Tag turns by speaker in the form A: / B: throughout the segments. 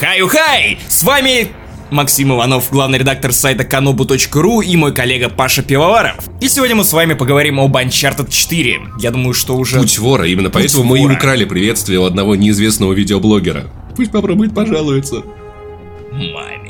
A: Хай-хай! С вами Максим Иванов, главный редактор сайта kanobu.ru и мой коллега Паша Пивоваров. И сегодня мы с вами поговорим об Uncharted 4. Я думаю, что уже...
B: Путь вора, именно
A: Путь
B: поэтому мы и
A: вора.
B: украли приветствие у одного неизвестного видеоблогера. Пусть попробует пожаловаться.
A: Маме.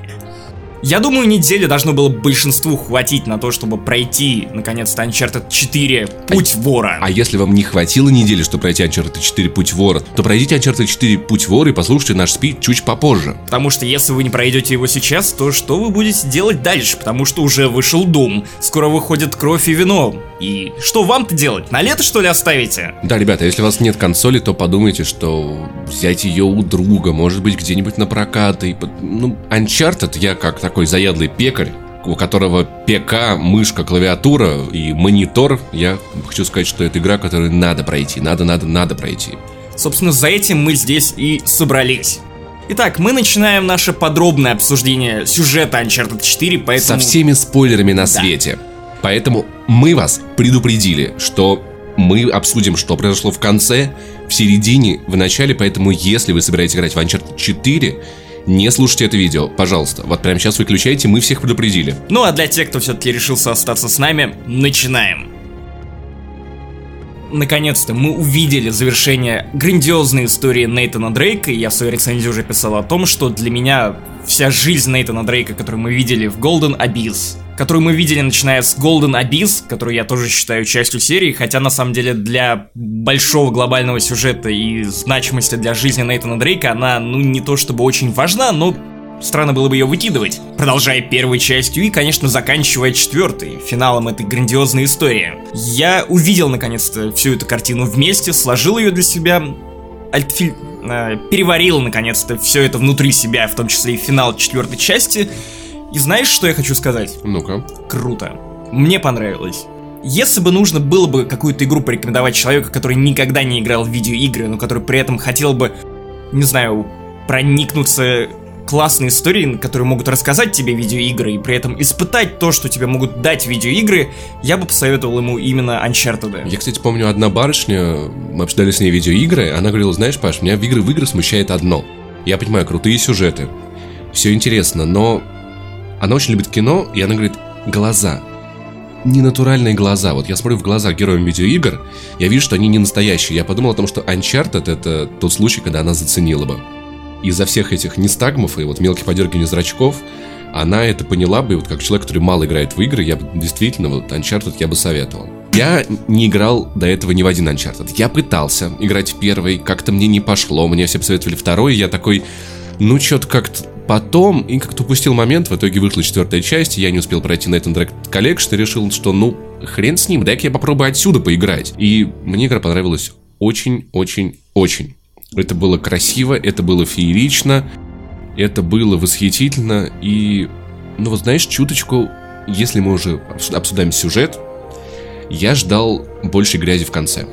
A: Я думаю, недели должно было большинству хватить на то, чтобы пройти, наконец-то, Uncharted 4 Путь вора.
B: А если вам не хватило недели, чтобы пройти Uncharted 4 Путь вора, то пройдите Uncharted 4 Путь вора и послушайте наш спид чуть попозже.
A: Потому что если вы не пройдете его сейчас, то что вы будете делать дальше? Потому что уже вышел Doom, скоро выходит Кровь и Вино. И что вам-то делать? На лето что ли оставите?
B: Да, ребята, если у вас нет консоли, то подумайте, что взять ее у друга, может быть, где-нибудь на прокат. И, ну, Uncharted я как такой заядлый пекарь, у которого ПК, мышка, клавиатура и монитор, я хочу сказать, что это игра, которую надо пройти, надо, надо, надо пройти.
A: Собственно, за этим мы здесь и собрались. Итак, мы начинаем наше подробное обсуждение сюжета Uncharted 4, поэтому...
B: Со всеми спойлерами на свете. Поэтому мы вас предупредили, что мы обсудим, что произошло в конце, в середине, в начале, поэтому если вы собираетесь играть в Uncharted 4, не слушайте это видео, пожалуйста. Вот прямо сейчас выключайте, мы всех предупредили.
A: Ну а для тех, кто все-таки решился остаться с нами, начинаем. Наконец-то мы увидели завершение грандиозной истории Нейтана Дрейка, я в своей рецензии уже писал о том, что для меня вся жизнь Нейтана Дрейка, которую мы видели в Golden Abyss, которую мы видели начиная с Golden Abyss, которую я тоже считаю частью серии, хотя на самом деле для большого глобального сюжета и значимости для жизни Нейтана Дрейка она, ну, не то чтобы очень важна, но Странно было бы ее выкидывать. Продолжая первой частью и, конечно, заканчивая четвертой, финалом этой грандиозной истории. Я увидел, наконец-то, всю эту картину вместе, сложил ее для себя, альтфи- э, переварил, наконец-то, все это внутри себя, в том числе и финал четвертой части. И знаешь, что я хочу сказать?
B: Ну-ка.
A: Круто. Мне понравилось. Если бы нужно было бы какую-то игру порекомендовать человеку, который никогда не играл в видеоигры, но который при этом хотел бы, не знаю, проникнуться классной историей, которые могут рассказать тебе видеоигры и при этом испытать то, что тебе могут дать видеоигры, я бы посоветовал ему именно Uncharted.
B: Я, кстати, помню, одна барышня, мы обсуждали с ней видеоигры, она говорила, знаешь, Паш, меня в игры в игры смущает одно. Я понимаю, крутые сюжеты, все интересно, но она очень любит кино, и она говорит, глаза. Ненатуральные глаза. Вот я смотрю в глаза героям видеоигр, я вижу, что они не настоящие. Я подумал о том, что Uncharted это тот случай, когда она заценила бы. Из-за всех этих нестагмов и вот мелких подергиваний зрачков, она это поняла бы, и вот как человек, который мало играет в игры, я бы действительно, вот Uncharted я бы советовал. Я не играл до этого ни в один Uncharted. Я пытался играть в первый, как-то мне не пошло, мне все посоветовали второй, я такой, ну что-то как-то потом, и как-то упустил момент, в итоге вышла четвертая часть, и я не успел пройти Nathan Drake Collection, и решил, что ну, хрен с ним, дай-ка я попробую отсюда поиграть. И мне игра понравилась очень-очень-очень. Это было красиво, это было феерично, это было восхитительно, и, ну вот знаешь, чуточку, если мы уже обсу- обсуждаем сюжет, я ждал больше грязи в конце.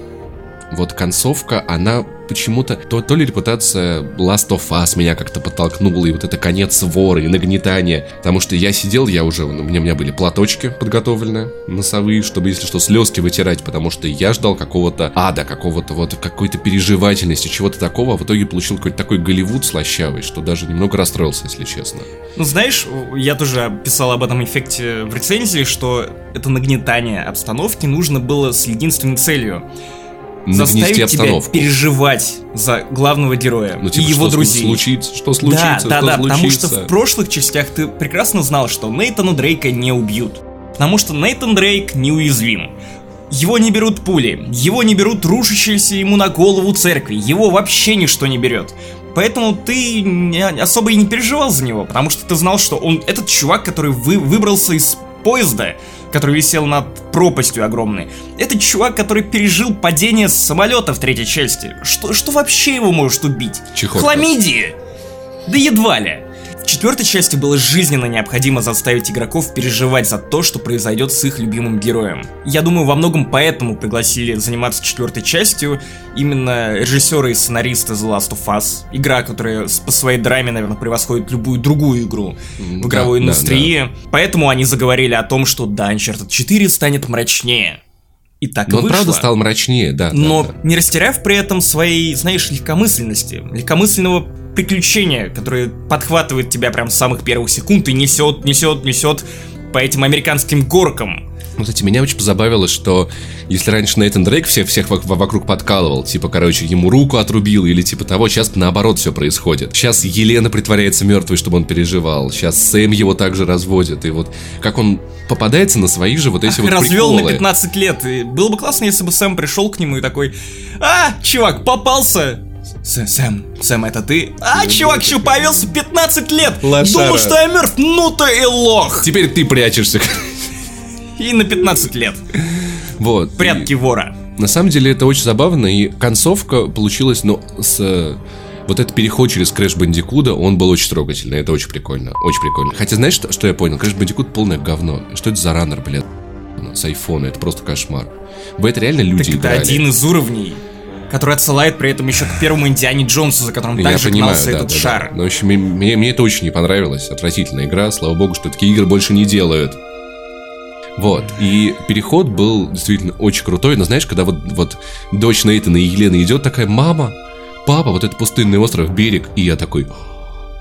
B: Вот концовка, она почему-то... То, то ли репутация Last of Us меня как-то подтолкнула, и вот это конец вора, и нагнетание. Потому что я сидел, я уже... ну, У меня, у меня были платочки подготовлены, носовые, чтобы, если что, слезки вытирать, потому что я ждал какого-то ада, какого-то вот какой-то переживательности, чего-то такого, а в итоге получил какой-то такой Голливуд слащавый, что даже немного расстроился, если честно.
A: Ну, знаешь, я тоже писал об этом эффекте в рецензии, что это нагнетание обстановки нужно было с единственной целью
B: Нагнести
A: заставить
B: обстановку.
A: тебя переживать за главного героя
B: Ну,
A: и
B: типа,
A: его
B: что
A: друзей.
B: случится, что случится,
A: да, да,
B: что
A: да, потому что
B: случится.
A: в прошлых частях ты прекрасно знал, что Нейтана Дрейка не убьют. Потому что Нейтан Дрейк неуязвим. Его не берут пули, его не берут рушащиеся ему на голову церкви, его вообще ничто не берет. Поэтому ты особо и не переживал за него, потому что ты знал, что он этот чувак, который вы, выбрался из поезда, который висел над пропастью огромной. Это чувак, который пережил падение с самолета в третьей части. Что, что вообще его может убить?
B: Чехотка.
A: Хламидии! Да едва ли. Четвертой части было жизненно необходимо заставить игроков переживать за то, что произойдет с их любимым героем. Я думаю, во многом поэтому пригласили заниматься четвертой частью именно режиссеры и сценаристы The Last of Us. Игра, которая по своей драме, наверное, превосходит любую другую игру в игровой
B: да, да,
A: индустрии. Поэтому они заговорили о том, что да, Uncharted 4 станет мрачнее. И так
B: Но
A: и
B: он
A: вышло.
B: правда стал мрачнее, да.
A: Но
B: да, да.
A: не растеряв при этом своей, знаешь, легкомысленности, легкомысленного приключения, которое подхватывает тебя прям с самых первых секунд и несет, несет, несет по этим американским горкам.
B: Ну, кстати, меня очень позабавило, что если раньше Нейтан Дрейк всех, всех вок- вокруг подкалывал, типа, короче, ему руку отрубил или типа того, сейчас наоборот все происходит. Сейчас Елена притворяется мертвой, чтобы он переживал. Сейчас Сэм его также разводит. И вот как он попадается на свои же вот эти
A: Ах,
B: вот
A: развел
B: приколы.
A: на 15 лет. И было бы классно, если бы Сэм пришел к нему и такой, а, чувак, попался. С- Сэм, Сэм, это ты? А, чувак, еще повелся 15 лет!
B: Лошара.
A: Думал, что я мертв, ну ты и лох!
B: Теперь ты прячешься.
A: И на 15 лет.
B: Вот.
A: Прятки вора.
B: И на самом деле это очень забавно, и концовка получилась, ну, с... э, Вот этот переход через Crash Bandicoot, он был очень трогательный, это очень прикольно, очень прикольно. Хотя знаешь, что, что я понял? Crash Bandicoot полное говно. Что это за раннер, блядь? С айфона, это просто кошмар. В это реально люди
A: Так это
B: играли.
A: один из уровней, который отсылает при этом еще к первому Индиане Джонсу, за которым
B: Я
A: также
B: понимаю,
A: гнался
B: да,
A: этот
B: да, да.
A: шар.
B: Но в общем, мне, мне- мне это очень не понравилось. Отвратительная игра. Слава богу, что такие игры больше не делают. Вот. И переход был действительно очень крутой. Но знаешь, когда вот, вот дочь Нейтана и Елены идет, такая, мама, папа, вот этот пустынный остров, берег. И я такой,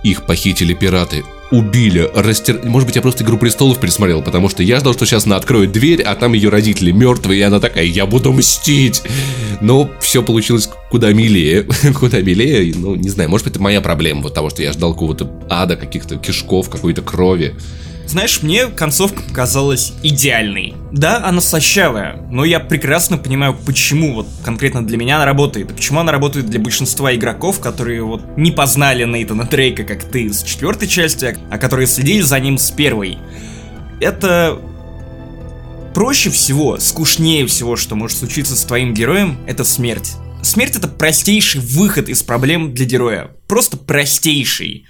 B: их похитили пираты. Убили, растер... Может быть, я просто «Игру престолов» пересмотрел, потому что я ждал, что сейчас она откроет дверь, а там ее родители мертвые, и она такая, я буду мстить. Но все получилось куда милее. куда милее, ну, не знаю, может быть, это моя проблема, вот того, что я ждал какого-то ада, каких-то кишков, какой-то крови.
A: Знаешь, мне концовка показалась идеальной. Да, она слащавая, но я прекрасно понимаю, почему вот конкретно для меня она работает, и почему она работает для большинства игроков, которые вот не познали Нейтана Дрейка, как ты, с четвертой части, а которые следили за ним с первой. Это проще всего, скучнее всего, что может случиться с твоим героем, это смерть. Смерть это простейший выход из проблем для героя. Просто простейший.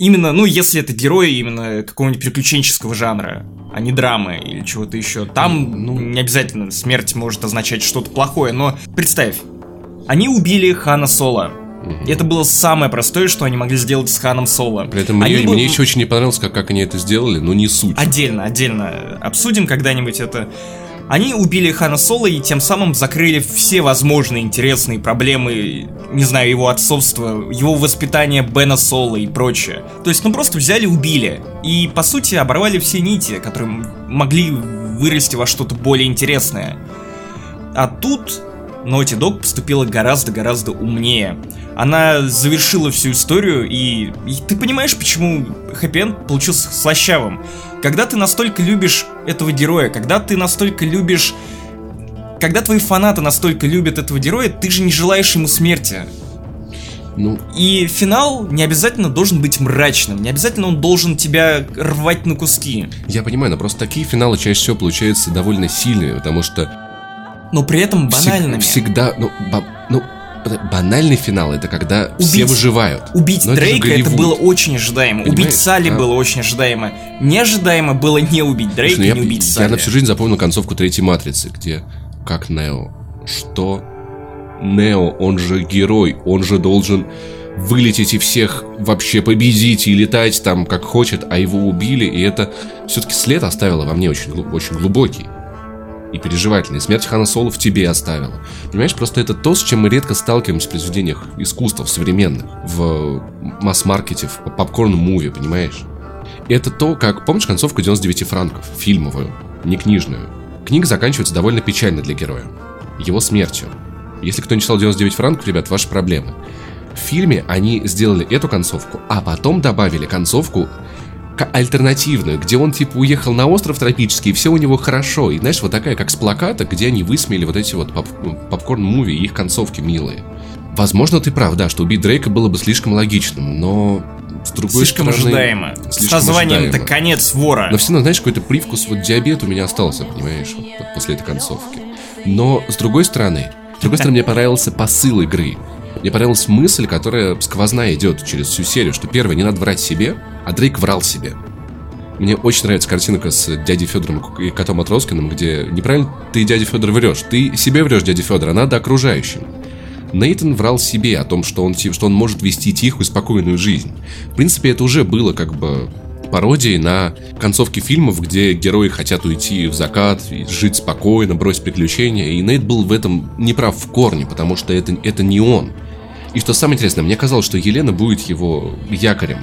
A: Именно, ну, если это герои именно какого-нибудь приключенческого жанра, а не драмы или чего-то еще. Там, ну, не обязательно смерть может означать что-то плохое, но представь, они убили Хана Соло. И это было самое простое, что они могли сделать с Ханом Соло.
B: При этом
A: Они
B: мне,
A: бы-
B: мне еще очень не понравилось, как, как они это сделали, но не суть.
A: Отдельно, отдельно обсудим когда-нибудь это. Они убили Хана Соло и тем самым закрыли все возможные интересные проблемы, не знаю, его отцовства, его воспитания Бена Соло и прочее. То есть, ну просто взяли убили. И, по сути, оборвали все нити, которые могли вырасти во что-то более интересное. А тут Naughty Dog поступила гораздо-гораздо умнее. Она завершила всю историю, и, и ты понимаешь, почему хэппи получился слащавым. Когда ты настолько любишь этого героя, когда ты настолько любишь... Когда твои фанаты настолько любят этого героя, ты же не желаешь ему смерти.
B: Ну,
A: И финал не обязательно должен быть мрачным, не обязательно он должен тебя рвать на куски.
B: я понимаю, но просто такие финалы чаще всего получаются довольно сильными, потому что
A: Но при этом
B: всег-
A: банальными.
B: всегда, ну, ба- ну, банальный финал это когда все
A: Убить-
B: выживают.
A: Убить
B: Но это
A: Дрейка это,
B: Голливуд.
A: было очень ожидаемо. Убить
B: Понимаешь?
A: Салли
B: А.
A: было очень ожидаемо. Неожидаемо было не убить Дрейка
B: Слушай,
A: и
B: ну,
A: не
B: я,
A: убить
B: я
A: Салли.
B: на всю жизнь запомнил концовку третьей матрицы, где как Нео. Что? Нео, он же герой, он же должен вылететь и всех вообще победить и летать там как хочет, а его убили, и это все-таки след оставило во мне очень, очень глубокий и переживательный. Смерть Хана Соло в тебе оставила. Понимаешь, просто это то, с чем мы редко сталкиваемся в произведениях искусства, в современных, в масс-маркете, в попкорн-муви, понимаешь? Это то, как... Помнишь концовку 99 франков? Фильмовую, не книжную. Книга заканчивается довольно печально для героя. Его смертью. Если кто не читал 99 франков, ребят, ваши проблемы. В фильме они сделали эту концовку, а потом добавили концовку альтернативную, где он типа уехал на остров тропический, и все у него хорошо. И знаешь, вот такая, как с плаката, где они высмеяли вот эти вот поп- ну, попкорн-муви и их концовки милые. Возможно, ты прав, да, что убить Дрейка было бы слишком логичным, но с другой
A: Слишком
B: стороны...
A: ожидаемо. С
B: слишком
A: названием это конец вора.
B: Но все равно, знаешь, какой-то привкус вот диабета у меня остался, понимаешь, вот после этой концовки. Но, с другой стороны, с другой стороны, мне понравился посыл игры. Мне понравилась мысль, которая сквозная идет через всю серию, что первое, не надо врать себе, а Дрейк врал себе. Мне очень нравится картинка с дядей Федором и котом Матроскиным, где неправильно ты, дядя Федор, врешь. Ты себе врешь, дядя Федор, а надо окружающим. Нейтан врал себе о том, что он, ти- что он может вести тихую, спокойную жизнь. В принципе, это уже было как бы пародией на концовки фильмов, где герои хотят уйти в закат, жить спокойно, бросить приключения. И Нейт был в этом неправ в корне, потому что это, это не он. И что самое интересное, мне казалось, что Елена будет его якорем.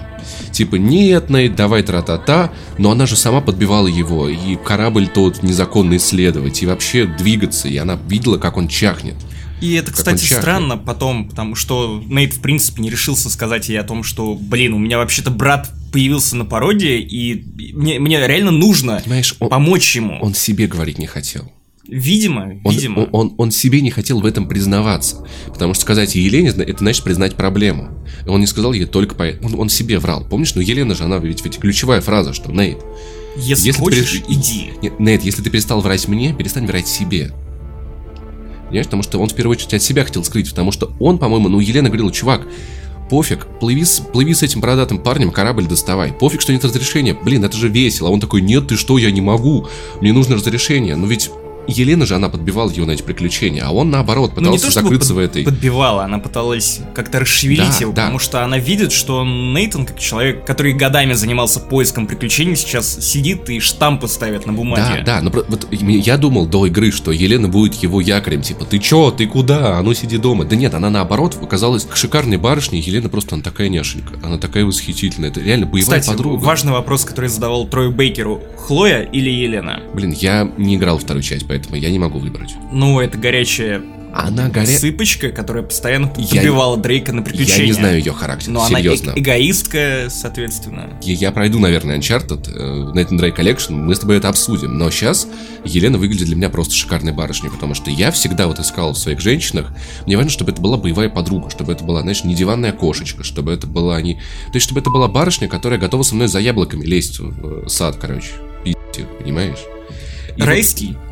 B: Типа, нет, Нейт, давай тра-та-та, но она же сама подбивала его, и корабль тот незаконно исследовать, и вообще двигаться, и она видела, как он чахнет.
A: И это, кстати, странно потом, потому что Нейт, в принципе, не решился сказать ей о том, что, блин, у меня вообще-то брат появился на пародии, и мне, мне реально нужно Понимаешь, он, помочь ему.
B: Он себе говорить не хотел.
A: Видимо,
B: он,
A: видимо.
B: Он, он, он себе не хотел в этом признаваться. Потому что сказать Елене, это значит признать проблему. Он не сказал ей только по... Он, он себе врал. Помнишь, ну Елена же, она ведь, ведь ключевая фраза, что Нейт...
A: Если, если хочешь, ты иди.
B: Нет, Нейт, если ты перестал врать мне, перестань врать себе. Понимаешь, потому что он в первую очередь от себя хотел скрыть, потому что он, по-моему, ну, Елена говорила, чувак, пофиг, плыви с, плыви с этим бородатым парнем, корабль доставай. Пофиг, что нет разрешения. Блин, это же весело. А он такой, нет, ты что, я не могу. Мне нужно разрешение. Но ведь Елена же, она подбивала его на эти приключения, а он наоборот пытался ну, то, закрыться под, в этой...
A: подбивала, она пыталась как-то расшевелить да, его, да. потому что она видит, что Нейтан, как человек, который годами занимался поиском приключений, сейчас сидит и штампы ставит на бумаге.
B: Да, да, но вот я думал до игры, что Елена будет его якорем, типа, ты чё, ты куда, а ну сиди дома. Да нет, она наоборот оказалась к шикарной барышне, Елена просто, она такая няшенька, она такая восхитительная, это реально боевая
A: Кстати,
B: подруга.
A: важный вопрос, который задавал Трою Бейкеру, Хлоя или Елена?
B: Блин, я не играл вторую часть, поэтому поэтому я не могу выбрать.
A: Ну, это горячая
B: она горя...
A: Сыпочка, которая постоянно подбивала я... Дрейка на приключения.
B: Я не знаю ее характер, Но серьезно.
A: она э эгоистка, соответственно.
B: Я, я пройду, наверное, Uncharted, э, Nathan Drake Collection, мы с тобой это обсудим. Но сейчас Елена выглядит для меня просто шикарной барышней, потому что я всегда вот искал в своих женщинах, мне важно, чтобы это была боевая подруга, чтобы это была, знаешь, не диванная кошечка, чтобы это была не... То есть, чтобы это была барышня, которая готова со мной за яблоками лезть в э, сад, короче. Пи***, понимаешь?
A: И Райский? Вот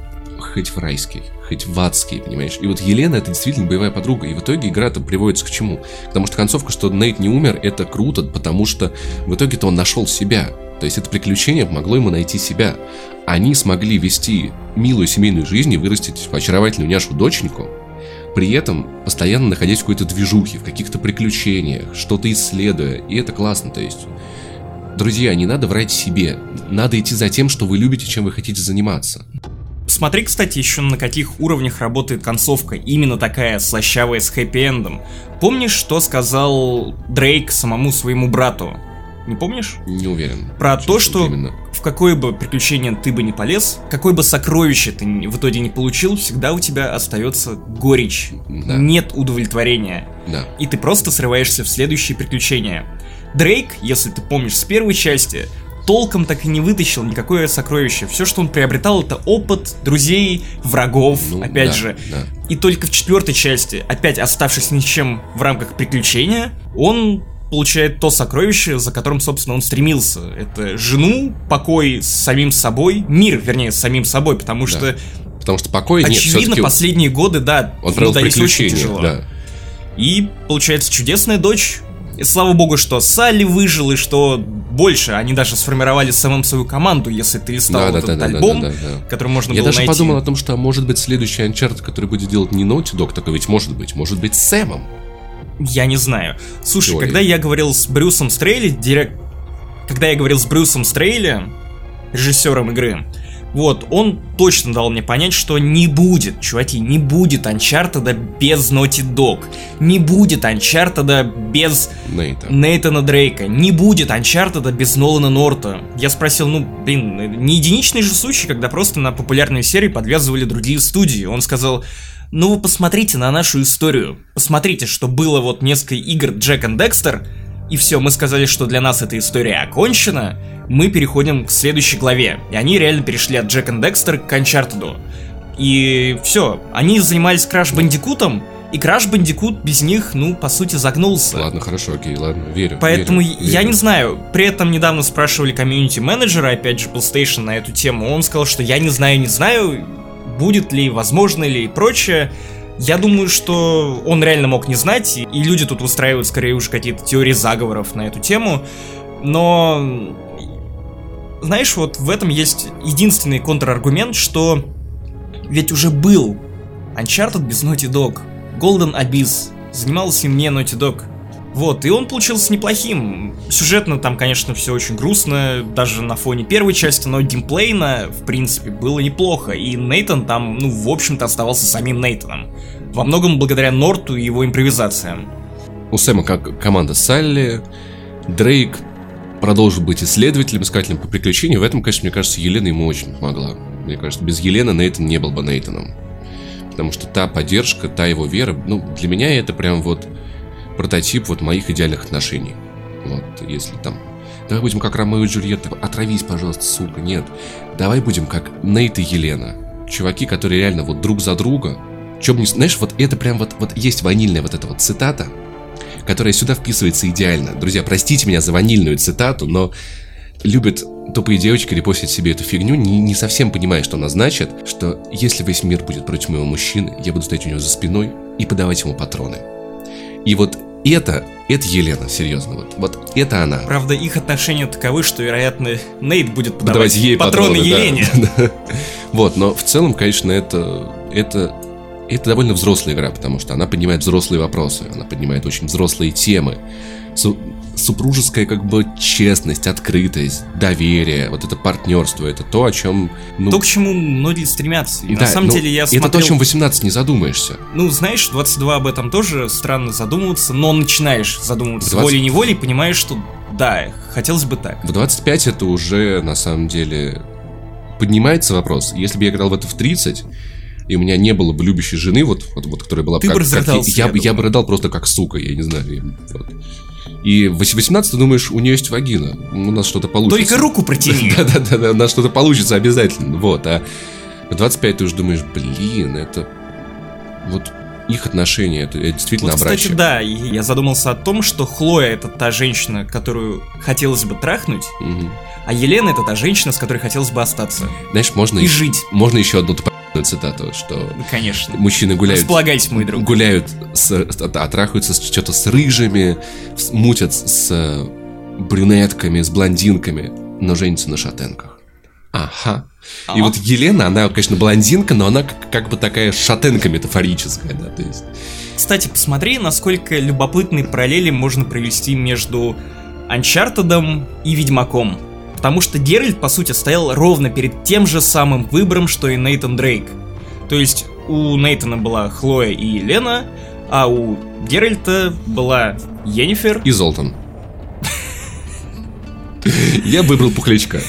B: хоть в райский, хоть в адский, понимаешь? И вот Елена это действительно боевая подруга, и в итоге игра-то приводится к чему? Потому что концовка, что Нейт не умер, это круто, потому что в итоге-то он нашел себя. То есть это приключение помогло ему найти себя. Они смогли вести милую семейную жизнь и вырастить очаровательную няшу доченьку, при этом постоянно находясь в какой-то движухе, в каких-то приключениях, что-то исследуя. И это классно, то есть... Друзья, не надо врать себе. Надо идти за тем, что вы любите, чем вы хотите заниматься.
A: Смотри, кстати, еще на каких уровнях работает концовка, именно такая слащавая с хэппи-эндом. Помнишь, что сказал Дрейк самому своему брату? Не помнишь?
B: Не уверен.
A: Про то, что именно? в какое бы приключение ты бы не полез, какое бы сокровище ты в итоге не получил, всегда у тебя остается горечь. Да. Нет удовлетворения.
B: Да.
A: И ты просто срываешься в следующие приключения. Дрейк, если ты помнишь с первой части, толком так и не вытащил никакое сокровище. Все, что он приобретал, это опыт, друзей, врагов, ну, опять да, же. Да. И только в четвертой части, опять оставшись ни с чем в рамках приключения, он получает то сокровище, за которым, собственно, он стремился. Это жену, покой с самим собой, мир, вернее, с самим собой, потому да. что...
B: Потому что покой
A: нет, Очевидно, последние годы, да,
B: он провел приключения, да.
A: И получается чудесная дочь, и слава богу, что Салли выжил, и что больше, они даже сформировали самым свою команду, если ты листал да, этот да, альбом, да, да, да, да. который можно
B: Я
A: было
B: даже
A: найти.
B: подумал о том, что может быть следующий Uncharted, который будет делать не Naughty Dog, такой ведь может быть, может быть Сэмом.
A: Я не знаю. Слушай, Теория. когда я говорил с Брюсом Стрейли, директ... Когда я говорил с Брюсом Стрейли, режиссером игры, вот, он точно дал мне понять, что не будет, чуваки, не будет Uncharted без Naughty Dog. Не будет Uncharted без
B: Нейта.
A: Нейтана Дрейка. Не будет Uncharted без Нолана Норта. Я спросил, ну, блин, не единичный же случай, когда просто на популярные серии подвязывали другие студии. Он сказал, ну вы посмотрите на нашу историю. Посмотрите, что было вот несколько игр Джек и Декстер, и все, мы сказали, что для нас эта история окончена, мы переходим к следующей главе. И они реально перешли от Джек и Декстер к Uncharted. И все, они занимались Краш Бандикутом, и Краш Бандикут без них, ну, по сути, загнулся.
B: Ладно, хорошо, окей, ладно, верю.
A: Поэтому
B: верю,
A: я
B: верю.
A: не знаю. При этом недавно спрашивали комьюнити-менеджера, опять же, PlayStation на эту тему. Он сказал, что я не знаю, не знаю, будет ли, возможно ли и прочее. Я думаю, что он реально мог не знать, и люди тут устраивают скорее уже какие-то теории заговоров на эту тему. Но, знаешь, вот в этом есть единственный контраргумент, что ведь уже был Uncharted без Naughty Dog, Golden Abyss, занимался им не Naughty Dog. Вот, и он получился неплохим. Сюжетно там, конечно, все очень грустно, даже на фоне первой части, но геймплейно, в принципе, было неплохо. И Нейтан там, ну, в общем-то, оставался самим Нейтаном. Во многом благодаря Норту и его импровизациям.
B: У Сэма как команда Салли, Дрейк продолжил быть исследователем, искателем по приключению. В этом, конечно, мне кажется, Елена ему очень помогла. Мне кажется, без Елены Нейтан не был бы Нейтаном. Потому что та поддержка, та его вера, ну, для меня это прям вот прототип вот моих идеальных отношений. Вот, если там... Давай будем как Ромео и Джульетта. Отравись, пожалуйста, сука. Нет. Давай будем как Нейт и Елена. Чуваки, которые реально вот друг за друга. Чем не... Знаешь, вот это прям вот, вот есть ванильная вот эта вот цитата, которая сюда вписывается идеально. Друзья, простите меня за ванильную цитату, но любят тупые девочки репостить себе эту фигню, не, не совсем понимая, что она значит, что если весь мир будет против моего мужчины, я буду стоять у него за спиной и подавать ему патроны. И вот это, это Елена, серьезно, вот, вот это она.
A: Правда, их отношения таковы, что, вероятно, Нейт будет подавать, подавать ей патроны, патроны Елене.
B: Да. Вот, но в целом, конечно, это, это, это довольно взрослая игра, потому что она поднимает взрослые вопросы, она поднимает очень взрослые темы супружеская как бы честность, открытость, доверие, вот это партнерство, это то, о чем...
A: Ну... То, к чему многие стремятся. И да, на самом ну, деле я смотрел...
B: Это то, о чем 18 не задумаешься.
A: Ну, знаешь, 22 об этом тоже странно задумываться, но начинаешь задумываться 20... волей-неволей, понимаешь, что да, хотелось бы так.
B: В 25 это уже, на самом деле, поднимается вопрос. Если бы я играл в это в 30, и у меня не было бы любящей жены, вот, вот, вот которая была
A: Ты как, бы как
B: я, я, я бы рыдал просто как сука, я не знаю. Вот. И в 18 ты думаешь, у нее есть вагина, у нас что-то получится.
A: Только руку протяни.
B: Да-да-да, у нас что-то получится обязательно. Вот, а в 25 ты уже думаешь, блин, это... Вот их отношения, это действительно вот,
A: Кстати, да, я задумался о том, что Хлоя это та женщина, которую хотелось бы трахнуть, угу. а Елена это та женщина, с которой хотелось бы остаться.
B: Знаешь, можно...
A: И жить.
B: Можно еще одну цитату, что
A: конечно.
B: мужчины гуляют,
A: Располагайся, мой друг.
B: гуляют, с, отрахаются что-то с рыжими, мутят с брюнетками, с блондинками, но женятся на шатенках. Ага. И вот Елена, она, конечно, блондинка, но она как, как бы такая шатенка метафорическая, да, то есть...
A: Кстати, посмотри, насколько любопытные параллели можно провести между Анчартедом и Ведьмаком. Потому что Геральт, по сути, стоял ровно перед тем же самым выбором, что и Нейтан Дрейк. То есть у Нейтана была Хлоя и Лена, а у Геральта была Йеннифер.
B: И Золтан. Я выбрал Пухлячка.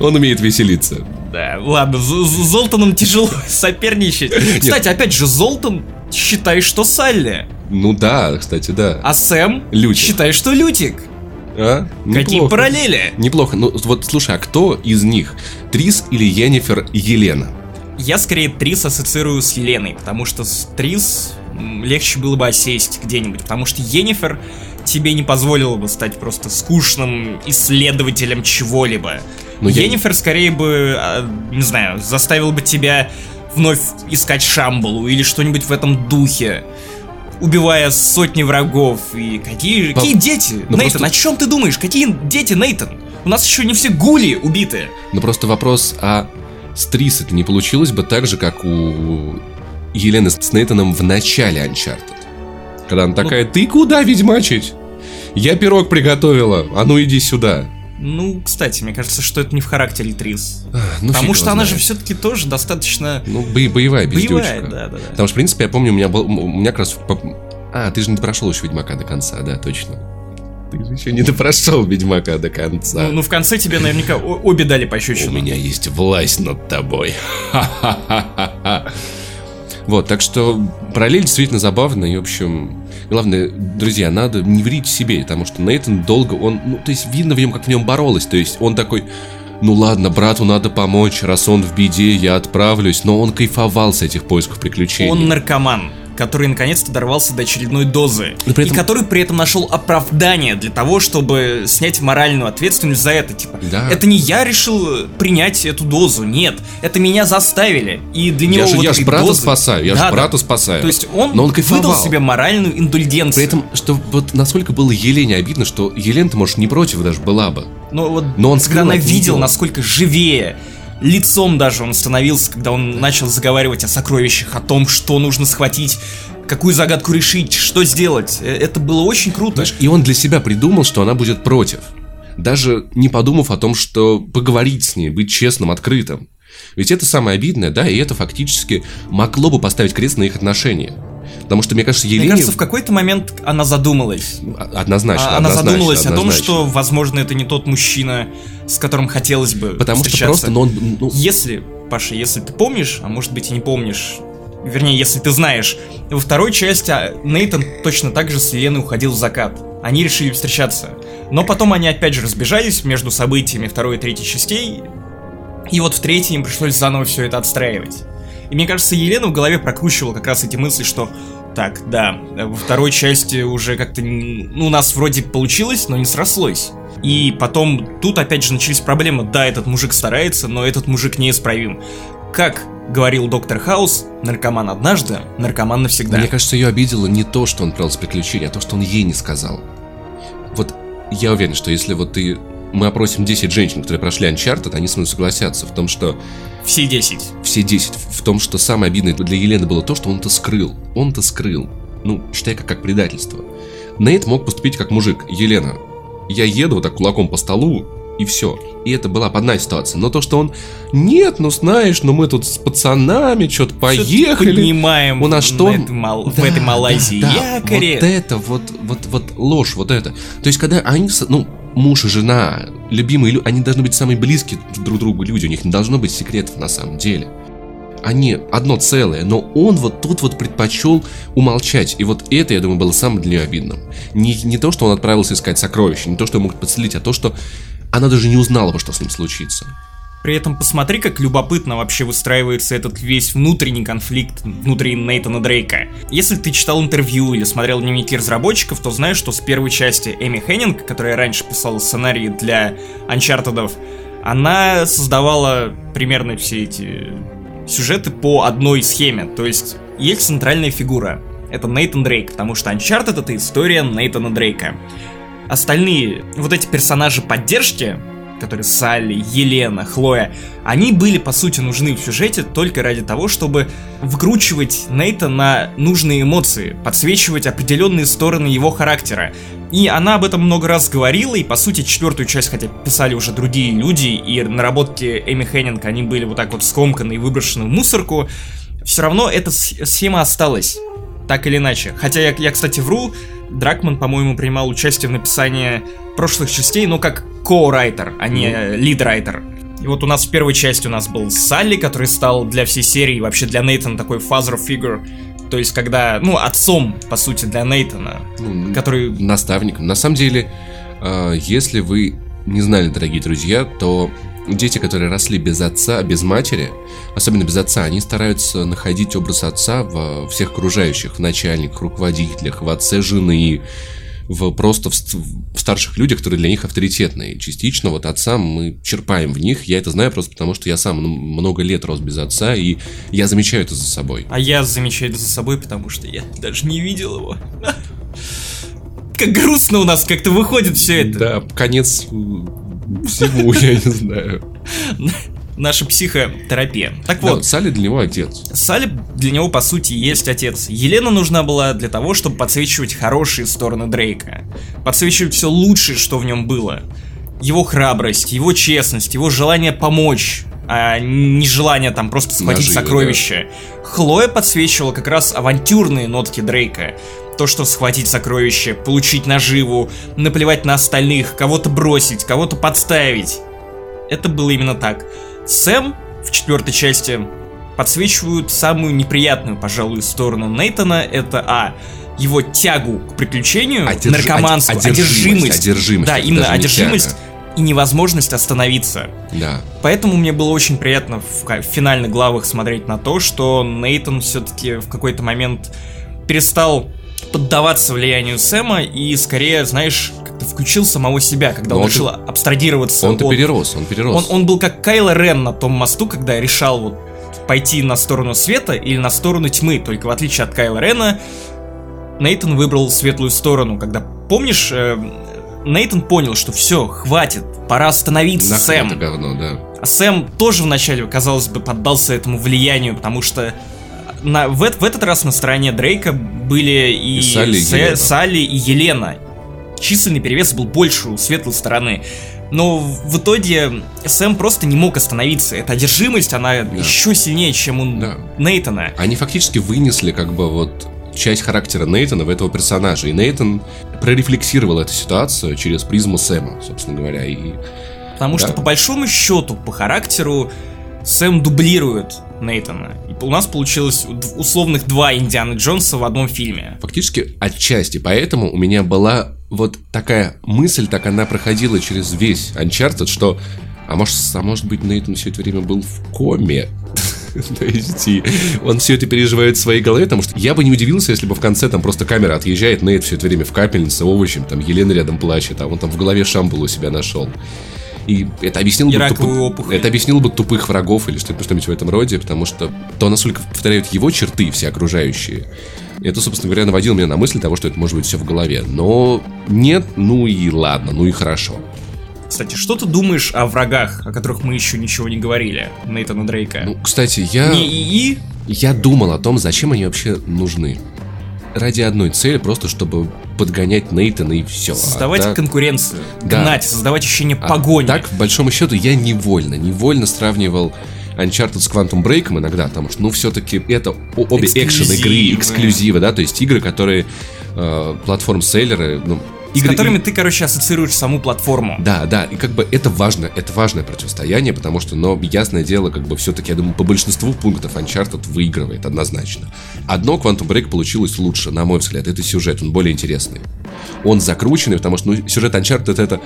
B: Он умеет веселиться.
A: Да, ладно, с Золтаном тяжело соперничать. Кстати, опять же, Золтан считает, что Салли.
B: Ну да, кстати, да.
A: А Сэм Лютик. считает, что Лютик.
B: А?
A: Какие параллели?
B: Неплохо. Ну вот слушай, а кто из них? Трис или Йеннифер Елена?
A: Я скорее Трис ассоциирую с Еленой, потому что с Трис легче было бы осесть где-нибудь, потому что Йеннифер тебе не позволила бы стать просто скучным исследователем чего-либо. Но Йеннифер я... скорее бы, а, не знаю, заставил бы тебя вновь искать Шамбалу или что-нибудь в этом духе убивая сотни врагов. И какие, Но, какие дети? Нейтан, просто... о чем ты думаешь? Какие дети, Нейтан? У нас еще не все гули убиты.
B: Ну просто вопрос, а с Трис это не получилось бы так же, как у Елены с Нейтаном в начале Uncharted? Когда она такая, ну... ты куда ведьмачить? Я пирог приготовила, а ну иди сюда.
A: Ну, кстати, мне кажется, что это не в характере Трис. Ну, Потому что она же все-таки тоже достаточно...
B: Ну, бо- боевая бездючка.
A: Боевая, да, да, да.
B: Потому что, в принципе, я помню, у меня был... У меня как раз... А, ты же не прошел еще Ведьмака до конца, да, точно. Ты же еще не допрошел Ведьмака до конца.
A: Ну, ну в конце тебе наверняка обе дали пощечину.
B: У меня есть власть над тобой. Ха-ха-ха-ха. Вот, так что параллель действительно забавная, и, в общем, главное, друзья, надо не врить себе, потому что Нейтан долго, он, ну, то есть видно в нем, как в нем боролась, то есть он такой, ну ладно, брату надо помочь, раз он в беде, я отправлюсь, но он кайфовал с этих поисков приключений.
A: Он наркоман который наконец-то дорвался до очередной дозы. Но при этом... И который при этом нашел оправдание для того, чтобы снять моральную ответственность за это. Типа, да. это не я решил принять эту дозу, нет, это меня заставили. И для него
B: я же,
A: вот
B: я же брата дозы... спасаю, я да, же брата да. спасаю.
A: То есть он, Но он выдал себе моральную индульгенцию.
B: При этом, что вот насколько было Елене обидно, что Елена, ты, может, не против даже была бы.
A: Но вот Но он когда она видел, насколько живее лицом даже он становился, когда он начал заговаривать о сокровищах, о том, что нужно схватить какую загадку решить, что сделать. Э, это было очень круто. Знаешь,
B: и он для себя придумал, что она будет против. Даже не подумав о том, что поговорить с ней, быть честным, открытым. Ведь это самое обидное, да, и это фактически могло бы поставить крест на их отношения. Потому что, мне кажется, Елене...
A: Мне кажется, в какой-то момент она задумалась.
B: Однозначно,
A: а, Она
B: однозначно,
A: задумалась
B: однозначно.
A: о том, что, возможно, это не тот мужчина, с которым хотелось бы
B: Потому
A: встречаться.
B: что просто, ну, он... Ну...
A: Если, Паша, если ты помнишь, а может быть и не помнишь, вернее, если ты знаешь, во второй части а, Нейтан точно так же с Еленой уходил в закат. Они решили встречаться. Но потом они опять же разбежались между событиями второй и третьей частей, и вот в третьей им пришлось заново все это отстраивать. И мне кажется, Елена в голове прокручивала как раз эти мысли, что так, да, во второй части уже как-то, ну, у нас вроде получилось, но не срослось. И потом тут опять же начались проблемы. Да, этот мужик старается, но этот мужик неисправим. Как говорил доктор Хаус, наркоман однажды, наркоман навсегда.
B: Мне кажется, ее обидело не то, что он отправился приключения, а то, что он ей не сказал. Вот я уверен, что если вот ты мы опросим 10 женщин, которые прошли Uncharted, они с нами согласятся в том, что...
A: Все 10.
B: Все 10. В том, что самое обидное для Елены было то, что он это скрыл. Он это скрыл. Ну, считай, как, как предательство. Нейт мог поступить как мужик. Елена, я еду вот так кулаком по столу, и все. И это была одна ситуация. Но то, что он, нет, ну знаешь, ну мы тут с пацанами что-то поехали.
A: Поднимаем
B: у нас что?
A: этой мал... да, в этой Малайзии да, да, якоре.
B: Вот это, вот, вот, вот ложь, вот это. То есть, когда они, ну, муж и жена, любимые люди, они должны быть самые близкие друг другу люди, у них не должно быть секретов на самом деле. Они одно целое, но он вот тут вот предпочел умолчать. И вот это, я думаю, было самым для нее обидным. Не, не то, что он отправился искать сокровища, не то, что ему подселить, а то, что она даже не узнала бы, что с ним случится.
A: При этом посмотри, как любопытно вообще выстраивается этот весь внутренний конфликт внутри Нейтана Дрейка. Если ты читал интервью или смотрел дневники разработчиков, то знаешь, что с первой части Эми Хеннинг, которая раньше писала сценарии для Uncharted, она создавала примерно все эти сюжеты по одной схеме. То есть есть центральная фигура. Это Нейтан Дрейк, потому что Uncharted это история Нейтана Дрейка. Остальные, вот эти персонажи поддержки, которые Салли, Елена, Хлоя, они были, по сути, нужны в сюжете только ради того, чтобы вкручивать Нейта на нужные эмоции, подсвечивать определенные стороны его характера. И она об этом много раз говорила, и по сути четвертую часть, хотя писали уже другие люди, и наработки Эми Хеннинг, они были вот так вот скомканы и выброшены в мусорку, все равно эта схема осталась. Так или иначе. Хотя я, я кстати, вру, Дракман, по-моему, принимал участие в написании прошлых частей, но как ко-райтер, а не лид-райтер. И вот у нас в первой части у нас был Салли, который стал для всей серии, вообще для Нейтана такой father figure. То есть, когда, ну, отцом, по сути, для Нейтана,
B: ну,
A: который...
B: Наставником. На самом деле, э, если вы не знали, дорогие друзья, то дети, которые росли без отца, без матери, особенно без отца, они стараются находить образ отца в всех окружающих, в начальниках, руководителях, в отце жены, в просто в, в старших людях, которые для них авторитетные. Частично вот отца мы черпаем в них. Я это знаю просто потому, что я сам много лет рос без отца, и я замечаю это за собой.
A: А я замечаю это за собой, потому что я даже не видел его. Как грустно у нас как-то выходит все это.
B: Да, конец всему, я не знаю.
A: Наша психотерапия. Так
B: да,
A: вот.
B: Салли для него отец.
A: Салли для него, по сути, есть отец. Елена нужна была для того, чтобы подсвечивать хорошие стороны Дрейка. Подсвечивать все лучшее, что в нем было. Его храбрость, его честность, его желание помочь, а не желание там просто схватить Наживы, сокровище. Да. Хлоя подсвечивала как раз авантюрные нотки Дрейка. То, что схватить сокровище, получить наживу, наплевать на остальных, кого-то бросить, кого-то подставить. Это было именно так. Сэм в четвертой части подсвечивают самую неприятную, пожалуй, сторону Нейтана. Это А. Его тягу к приключению, Одерж... наркоманству,
B: одержимость. Одержимость. одержимость
A: да, именно одержимость и невозможность остановиться.
B: Да.
A: Поэтому мне было очень приятно в, в финальных главах смотреть на то, что Нейтан все-таки в какой-то момент перестал поддаваться влиянию Сэма и скорее, знаешь, как-то включил самого себя, когда он, он решил абстрагироваться.
B: Он-то перерос, он перерос.
A: Он, он был как Кайло Рен на том мосту, когда решал вот пойти на сторону света или на сторону тьмы. Только в отличие от Кайла Рена, Нейтан выбрал светлую сторону. Когда, помнишь, э, Нейтан понял, что все, хватит, пора остановиться, Нахуй Сэм.
B: Это говно, да.
A: А Сэм тоже вначале, казалось бы, поддался этому влиянию, потому что на, в, в этот раз на стороне Дрейка были и,
B: И Салли, и
A: Сэ-
B: Елена.
A: Салли и Елена. Численный перевес был больше у светлой стороны. Но в итоге Сэм просто не мог остановиться. Эта одержимость, она еще сильнее, чем у
B: Да.
A: Нейтана.
B: Они фактически вынесли как бы вот часть характера Нейтана в этого персонажа. И Нейтан прорефлексировал эту ситуацию через призму Сэма, собственно говоря. И
A: Потому
B: Да.
A: что по большому счету, по характеру, Сэм дублирует Нейтана. И у нас получилось условных два Индианы Джонса в одном фильме.
B: фактически отчасти поэтому у меня была вот такая мысль, так она проходила через весь Uncharted, что а может, а может быть Нейтан все это время был в коме? Есть, и он все это переживает в своей голове, потому что я бы не удивился, если бы в конце там просто камера отъезжает, Нейт все это время в капельнице, овощем, там Елена рядом плачет, а он там в голове шампул у себя нашел. И это объяснило
A: И
B: бы,
A: опухоль.
B: это объяснило бы тупых врагов или что- что-нибудь в этом роде, потому что то, насколько повторяют его черты все окружающие, это, собственно говоря, наводило меня на мысль того, что это может быть все в голове. Но нет, ну и ладно, ну и хорошо.
A: Кстати, что ты думаешь о врагах, о которых мы еще ничего не говорили, Нейтана Дрейка?
B: Ну, кстати, я...
A: Не ИИ,
B: Я думал о том, зачем они вообще нужны. Ради одной цели, просто чтобы подгонять Нейтана и все.
A: создавать конкуренцию,
B: Да.
A: гнать, создавать ощущение
B: А
A: погони.
B: Так, в большому счету, я невольно, невольно сравнивал Uncharted с Quantum Break иногда, потому что, ну, все-таки это обе экшен-игры,
A: эксклюзивы,
B: да, то есть игры, которые э, платформ-селлеры, ну,
A: с
B: игры,
A: которыми ты, короче, ассоциируешь саму платформу.
B: Да, да, и как бы это важно, это важное противостояние, потому что, но ясное дело, как бы все-таки, я думаю, по большинству пунктов Uncharted выигрывает однозначно. Одно Quantum Break получилось лучше, на мой взгляд, это сюжет, он более интересный. Он закрученный, потому что ну, сюжет Uncharted это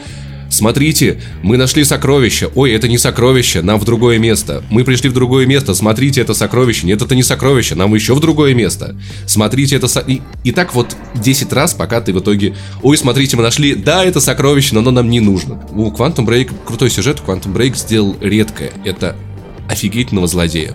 B: Смотрите, мы нашли сокровище. Ой, это не сокровище, нам в другое место. Мы пришли в другое место. Смотрите, это сокровище. Нет, это не сокровище, нам еще в другое место. Смотрите, это... со- И, и так вот 10 раз, пока ты в итоге... Ой, смотрите, мы нашли... Да, это сокровище, но оно нам не нужно. У Quantum Break крутой сюжет. Quantum Break сделал редкое. Это офигительного злодея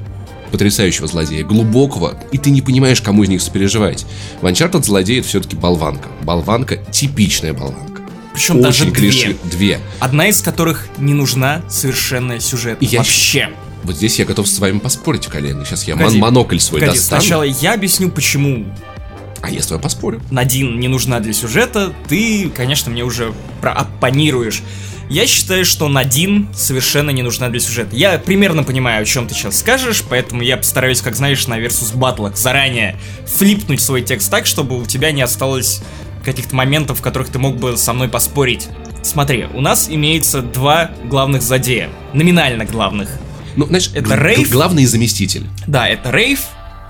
B: потрясающего злодея, глубокого, и ты не понимаешь, кому из них сопереживать. В Uncharted это все-таки болванка. Болванка, типичная болванка.
A: Причем даже две.
B: Две.
A: Одна из которых не нужна совершенно сюжет.
B: И я
A: Вообще.
B: Вот здесь я готов с вами поспорить, коллега. Сейчас я
A: Погоди,
B: мон- монокль свой
A: Погоди,
B: достану.
A: сначала я объясню, почему
B: А я с вами поспорю.
A: Надин не нужна для сюжета. Ты, конечно, мне уже прооппонируешь. Я считаю, что Надин совершенно не нужна для сюжета. Я примерно понимаю, о чем ты сейчас скажешь, поэтому я постараюсь, как знаешь, на Versus батлах заранее флипнуть свой текст так, чтобы у тебя не осталось каких-то моментов, в которых ты мог бы со мной поспорить. Смотри, у нас имеется два главных злодея. Номинально главных.
B: Ну, значит,
A: Это Рейв?
B: главный заместитель.
A: Да, это Рейв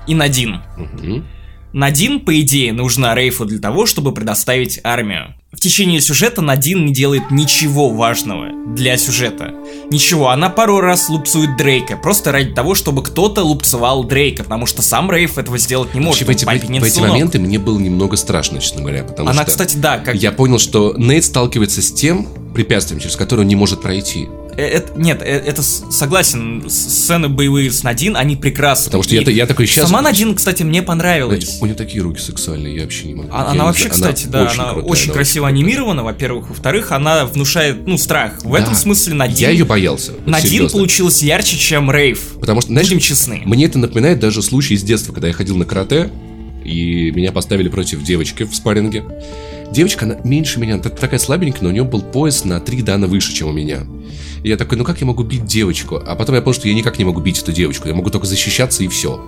A: и Надин.
B: Мгм.
A: Надин, по идее, нужна Рейфу для того, чтобы предоставить армию. В течение сюжета Надин не делает ничего важного для сюжета. Ничего, она пару раз лупцует Дрейка, просто ради того, чтобы кто-то лупцевал Дрейка, потому что сам Рейф этого сделать не может.
B: Вообще, в эти, в в эти моменты мне было немного страшно, честно говоря, потому
A: Она,
B: что
A: кстати, да, как...
B: я понял, что Нейт сталкивается с тем препятствием, через которое он не может пройти.
A: Э, это- нет, э, это согласен, сцены боевые с Надин, они прекрасны.
B: Потому что
A: И
B: я, я такой сейчас...
A: Сама Надин, кстати, мне понравилась.
B: У нее такие руки сексуальные, я вообще не могу.
A: А- Она
B: не
A: вообще,
B: знаю,
A: кстати, да, она
B: крутая,
A: очень
B: она
A: красиво
B: крутая.
A: анимирована, во-первых. Во-вторых, она внушает, ну, страх. В
B: Да.
A: этом смысле Надин...
B: Я ее боялся. вот
A: Надин
B: серьезно.
A: получилась ярче, чем Рейв.
B: Потому что, знаешь,
A: Будем честны.
B: Мне это напоминает даже случай из детства, когда я ходил на карате, и меня поставили против девочки в спарринге. Девочка, она меньше меня, так- такая слабенькая, но у нее был пояс на три дана выше, чем у меня. И я такой, ну как я могу бить девочку? А потом я понял, что я никак не могу бить эту девочку, я могу только защищаться и все.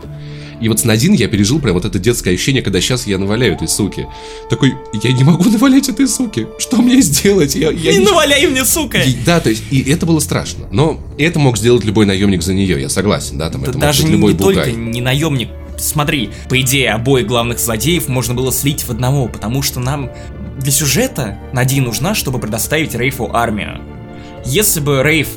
B: И вот с Надин я пережил прям вот это детское ощущение, когда сейчас я наваляю этой суки. Такой, я не могу навалять этой суки. Что мне сделать? Я, я
A: Не
B: не-
A: наваляй мне, сука!
B: И- да, то есть, и это было страшно. Но это мог сделать любой наемник за нее, я согласен, да, там
A: Да
B: это
A: даже
B: быть любой
A: не
B: бугай.
A: только не наемник. Смотри, по идее, обоих главных злодеев можно было слить в одного, потому что нам для сюжета Надин нужна, чтобы предоставить Рейфу армию. Если бы Рейф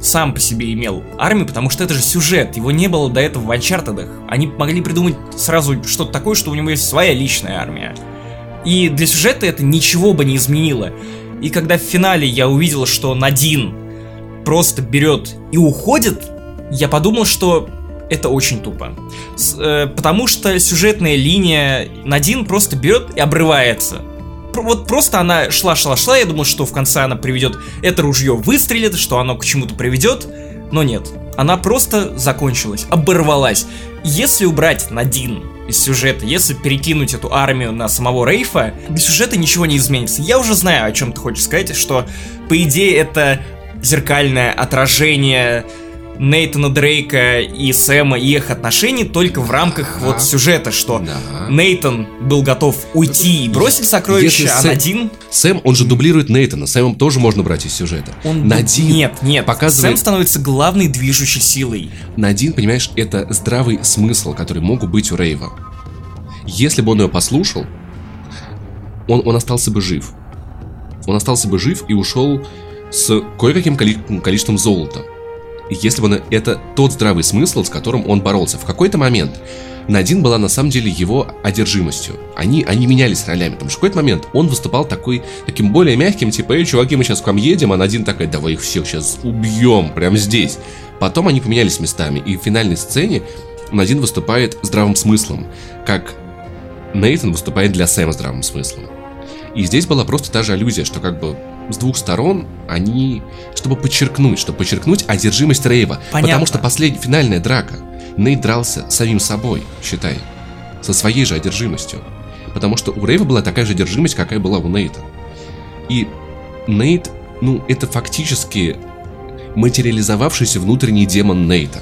A: сам по себе имел армию, потому что это же сюжет, его не было до этого в Uncharted. Они могли придумать сразу что-то такое, что у него есть своя личная армия. И для сюжета это ничего бы не изменило. И когда в финале я увидел, что Надин просто берет и уходит, я подумал, что это очень тупо. С- э, потому что сюжетная линия Надин просто берет и обрывается. Вот просто она шла-шла-шла, я думал, что в конце она приведет это ружье выстрелит, что оно к чему-то приведет, но нет. она просто закончилась, оборвалась. Если убрать Надин из сюжета, если перекинуть эту армию на самого Рейфа, без сюжета ничего не изменится. Я уже знаю, о чем ты хочешь сказать, что, по идее, это зеркальное отражение Нейтана Дрейка и Сэма и их отношений только в рамках ага. вот сюжета, что да. Нейтан был готов уйти и бросить сокровища, Если а Сэм... Надин...
B: Сэм, он же дублирует Нейтана, Сэмом тоже можно брать из сюжета.
A: Он... Надин Нет, нет, показывает... Сэм становится главной движущей силой.
B: Надин, понимаешь, это здравый смысл, который мог быть у Рейва. Если бы он ее послушал, он, он остался бы жив. Он остался бы жив и ушел с кое-каким количеством золота если бы он, это тот здравый смысл, с которым он боролся. В какой-то момент Надин была на самом деле его одержимостью. Они, они менялись ролями. Потому что в какой-то момент он выступал такой, таким более мягким, типа, эй, чуваки, мы сейчас к вам едем, а Надин такая, давай их всех сейчас убьем, прямо здесь. Потом они поменялись местами, и в финальной сцене Надин выступает здравым смыслом, как Нейтан выступает для Сэма здравым смыслом. И здесь была просто та же аллюзия, что как бы с двух сторон они, чтобы подчеркнуть, чтобы подчеркнуть одержимость Рейва. Понятно. Потому что последняя финальная драка, Нейт дрался самим собой, считай, со своей же одержимостью. Потому что у Рейва была такая же одержимость, какая была у Нейта. И Нейт, ну, это фактически материализовавшийся внутренний демон Нейта.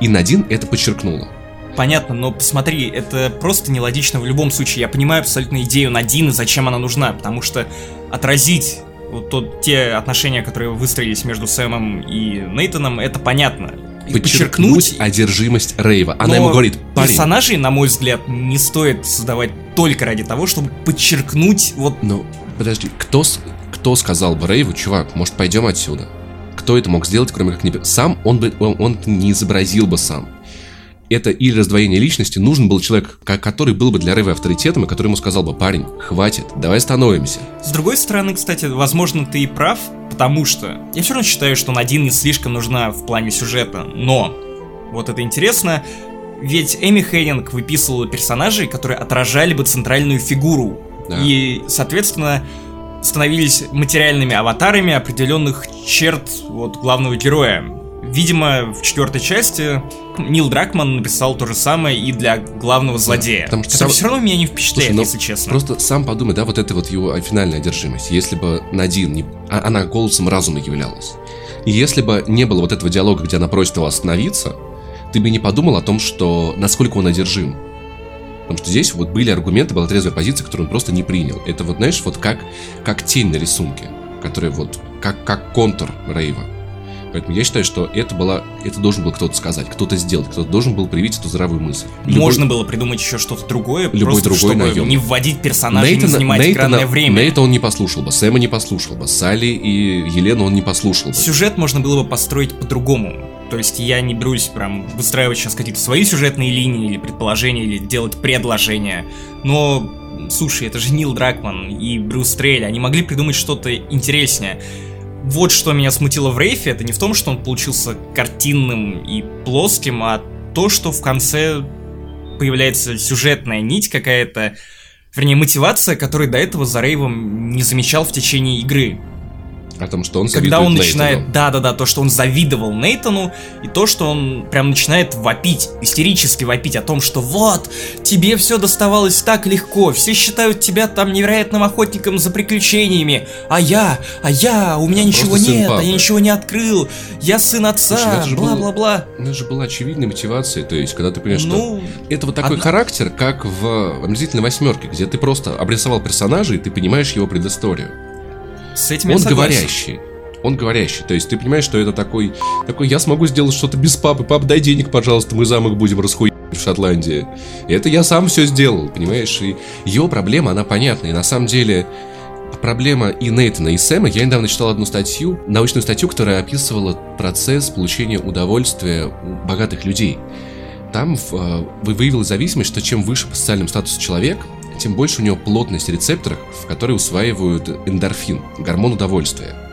B: И Надин это подчеркнула.
A: Понятно, но посмотри, это просто нелогично в любом случае. Я понимаю абсолютно идею Надин и зачем она нужна, потому что отразить вот тот, те отношения, которые выстроились между Сэмом и Нейтаном, это понятно.
B: И подчеркнуть, одержимость Рейва. Она ему говорит,
A: парень. Персонажей, на мой взгляд, не стоит создавать только ради того, чтобы подчеркнуть вот...
B: Ну, подожди, кто, кто сказал бы Рейву, чувак, может пойдем отсюда? Кто это мог сделать, кроме как не... Сам он бы, он, он не изобразил бы сам это или раздвоение личности, нужен был человек, который был бы для Рэва авторитетом, и который ему сказал бы, парень, хватит, давай остановимся.
A: С другой стороны, кстати, возможно, ты и прав, потому что я все равно считаю, что Надин не слишком нужна в плане сюжета, но вот это интересно, ведь Эми Хеннинг выписывала персонажей, которые отражали бы центральную фигуру. Да. И, соответственно, становились материальными аватарами определенных черт вот главного героя. Видимо, в четвертой части Нил Дракман написал то же самое и для главного злодея. Потому что сам... все равно меня не впечатляет, Слушай, ну, если честно.
B: Просто сам подумай, да, вот это вот его финальная одержимость. Если бы Надин не... А, она голосом разума являлась. И если бы не было вот этого диалога, где она просит его остановиться, ты бы не подумал о том, что насколько он одержим. Потому что здесь вот были аргументы, была трезвая позиция, которую он просто не принял. Это вот, знаешь, вот как, как тень на рисунке, которая вот, как, как контур Рейва. Поэтому я считаю, что это была, это должен был кто-то сказать, кто-то сделать, кто-то должен был привить эту здравую мысль.
A: Любой, Можно было придумать еще что-то другое, любой просто другой чтобы наем. не вводить персонажей, Нейтана, не занимать Нейтана, экранное время.
B: Нейта он не послушал бы, Сэма не послушал бы, Салли и Елену он не послушал бы.
A: Сюжет можно было бы построить по-другому. То есть я не берусь прям выстраивать сейчас какие-то свои сюжетные линии или предположения, или делать предложения. Но, слушай, это же Нил Дракман и Брюс Трейль, они могли придумать что-то интереснее вот что меня смутило в Рейфе, это не в том, что он получился картинным и плоским, а то, что в конце появляется сюжетная нить какая-то, вернее, мотивация, которой до этого за Рейвом не замечал в течение игры.
B: О том, что он
A: Когда он начинает, да-да-да, то, что он завидовал Нейтану, и то, что он прям начинает вопить, истерически вопить о том, что вот, тебе все доставалось так легко, все считают тебя там невероятным охотником за приключениями, а я, а я, у меня ничего Просто нет, а я ничего не открыл, я сын отца, бла-бла-бла.
B: Это же была очевидная мотивация, то есть, когда ты понимаешь, ну, что это вот такой одна... характер, как в омерзительной восьмерке, где ты просто обрисовал персонажа, и ты понимаешь его предысторию.
A: С этим
B: он я говорящий. Он говорящий. То есть ты понимаешь, что это такой, такой, я смогу сделать что-то без папы. Пап, дай денег, пожалуйста, мы замок будем расхуй в Шотландии. И это я сам все сделал, понимаешь? И его проблема, она понятна. И на самом деле проблема и Нейтана, и Сэма. Я недавно читал одну статью, научную статью, которая описывала процесс получения удовольствия у богатых людей. Там э, выявилась зависимость, что чем выше по социальному статусу человек, тем больше у него плотность рецепторов, в которые усваивают эндорфин, гормон удовольствия.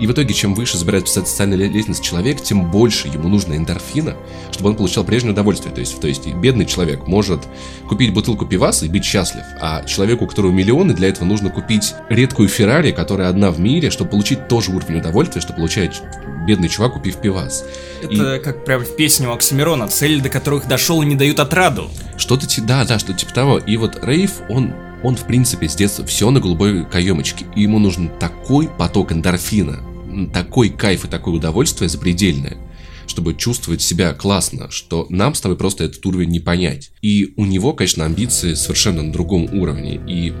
B: И в итоге, чем выше забирается социальная лестница человек, тем больше ему нужно эндорфина, чтобы он получал прежнее удовольствие. То есть, то есть бедный человек может купить бутылку пиваса и быть счастлив, а человеку, у которого миллионы, для этого нужно купить редкую Феррари, которая одна в мире, чтобы получить тоже уровень удовольствия, что получает бедный чувак, купив пивас.
A: Это и... как прям в песне у Оксимирона, цели до которых дошел и не дают отраду.
B: Что-то, да, да, что-то типа того. И вот Рейв, он он, в принципе, с детства все на голубой каемочке. И ему нужен такой поток эндорфина, такой кайф и такое удовольствие запредельное, чтобы чувствовать себя классно, что нам с тобой просто этот уровень не понять. И у него, конечно, амбиции совершенно на другом уровне, и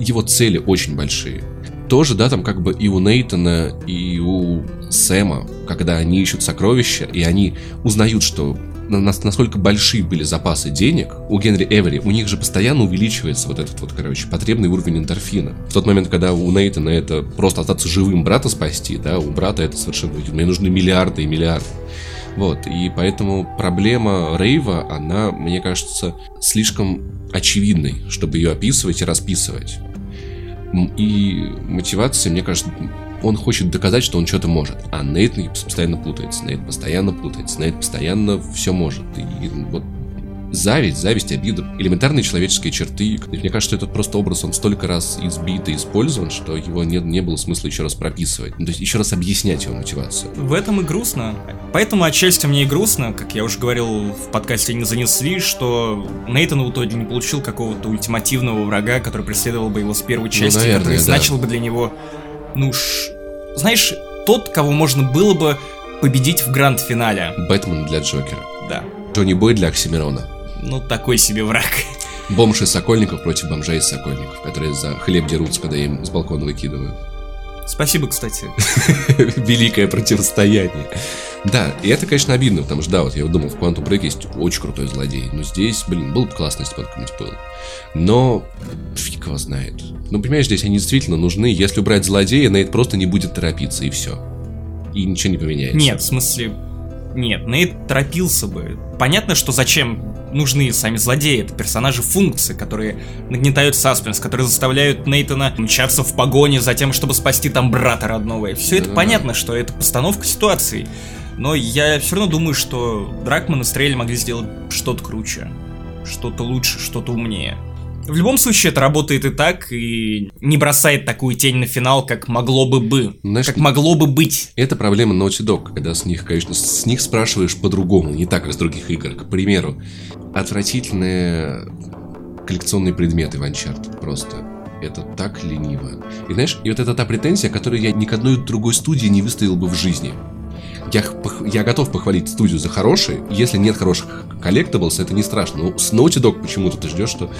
B: его цели очень большие. Тоже, да, там как бы и у Нейтана, и у Сэма, когда они ищут сокровища, и они узнают, что насколько большие были запасы денег у Генри Эвери, у них же постоянно увеличивается вот этот вот, короче, потребный уровень эндорфина. В тот момент, когда у Нейтана это просто остаться живым, брата спасти, да, у брата это совершенно... Мне нужны миллиарды и миллиарды. Вот, и поэтому проблема Рейва, она, мне кажется, слишком очевидной, чтобы ее описывать и расписывать. И мотивация, мне кажется, он хочет доказать, что он что-то может. А Нейт постоянно путается, Нейт постоянно путается, Нейт постоянно все может. И вот зависть, зависть, обида, элементарные человеческие черты. Мне кажется, что этот просто образ, он столько раз избит и использован, что его не, не было смысла еще раз прописывать. Ну, то есть еще раз объяснять его мотивацию.
A: В этом и грустно. Поэтому отчасти мне и грустно, как я уже говорил в подкасте «Не занесли», что Нейтан в итоге не получил какого-то ультимативного врага, который преследовал бы его с первой ну, части, ну, наверное, который значил да. бы для него ну, ш... знаешь, тот, кого можно было бы победить в гранд-финале.
B: Бэтмен для Джокера.
A: Да.
B: Джонни Бой для Оксимирона.
A: Ну, такой себе враг.
B: Бомж из Сокольников против бомжей из Сокольников, которые за хлеб дерутся, когда им с балкона выкидывают.
A: Спасибо, кстати.
B: Великое противостояние. Да, и это, конечно, обидно, потому что, да, вот я думал, в Quantum Break есть очень крутой злодей. Но здесь, блин, было бы классно, если бы он какой-нибудь был. Но фиг его знает. Ну, понимаешь, здесь они действительно нужны. Если убрать злодея, Нейт просто не будет торопиться, и все. И ничего не поменяется.
A: Нет, в смысле, нет, Нейт торопился бы. Понятно, что зачем нужны сами злодеи. Это персонажи функции, которые нагнетают саспенс, которые заставляют Нейтана мчаться в погоне за тем, чтобы спасти там брата родного. И все это понятно, что это постановка ситуации. Но я все равно думаю, что Дракман и Стрель могли сделать что-то круче, что-то лучше, что-то умнее. В любом случае, это работает и так, и не бросает такую тень на финал, как могло бы бы. Знаешь, как могло бы быть.
B: Это проблема Naughty Dog, когда с них, конечно, с них спрашиваешь по-другому, не так, как с других игр. К примеру, отвратительные коллекционные предметы в Uncharted просто. Это так лениво. И знаешь, и вот это та претензия, которую я ни к одной другой студии не выставил бы в жизни. Я, я готов похвалить студию за хорошие. Если нет хороших collectibles, это не страшно. Но с Naughty Dog почему-то ты ждешь, что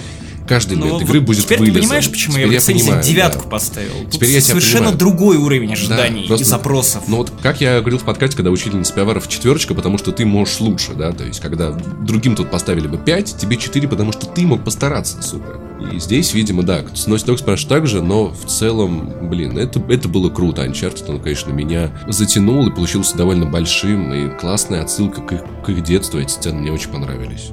B: каждый момент игры будет
A: теперь
B: вылизан.
A: ты понимаешь, почему теперь я в рецензии девятку да. поставил? Тут теперь я совершенно
B: понимаю.
A: другой уровень ожиданий да, просто, и запросов.
B: Ну вот, как я говорил в подкасте, когда учительница пиаваров четверочка, потому что ты можешь лучше, да, то есть, когда другим тут поставили бы 5, тебе 4, потому что ты мог постараться, сука. И здесь, видимо, да, Naughty Dog спрашиваешь так же, но в целом, блин, это, это было круто. Uncharted, он, конечно, меня затянул и получился довольно большим, и классная отсылка к их, к их детству, эти сцены мне очень понравились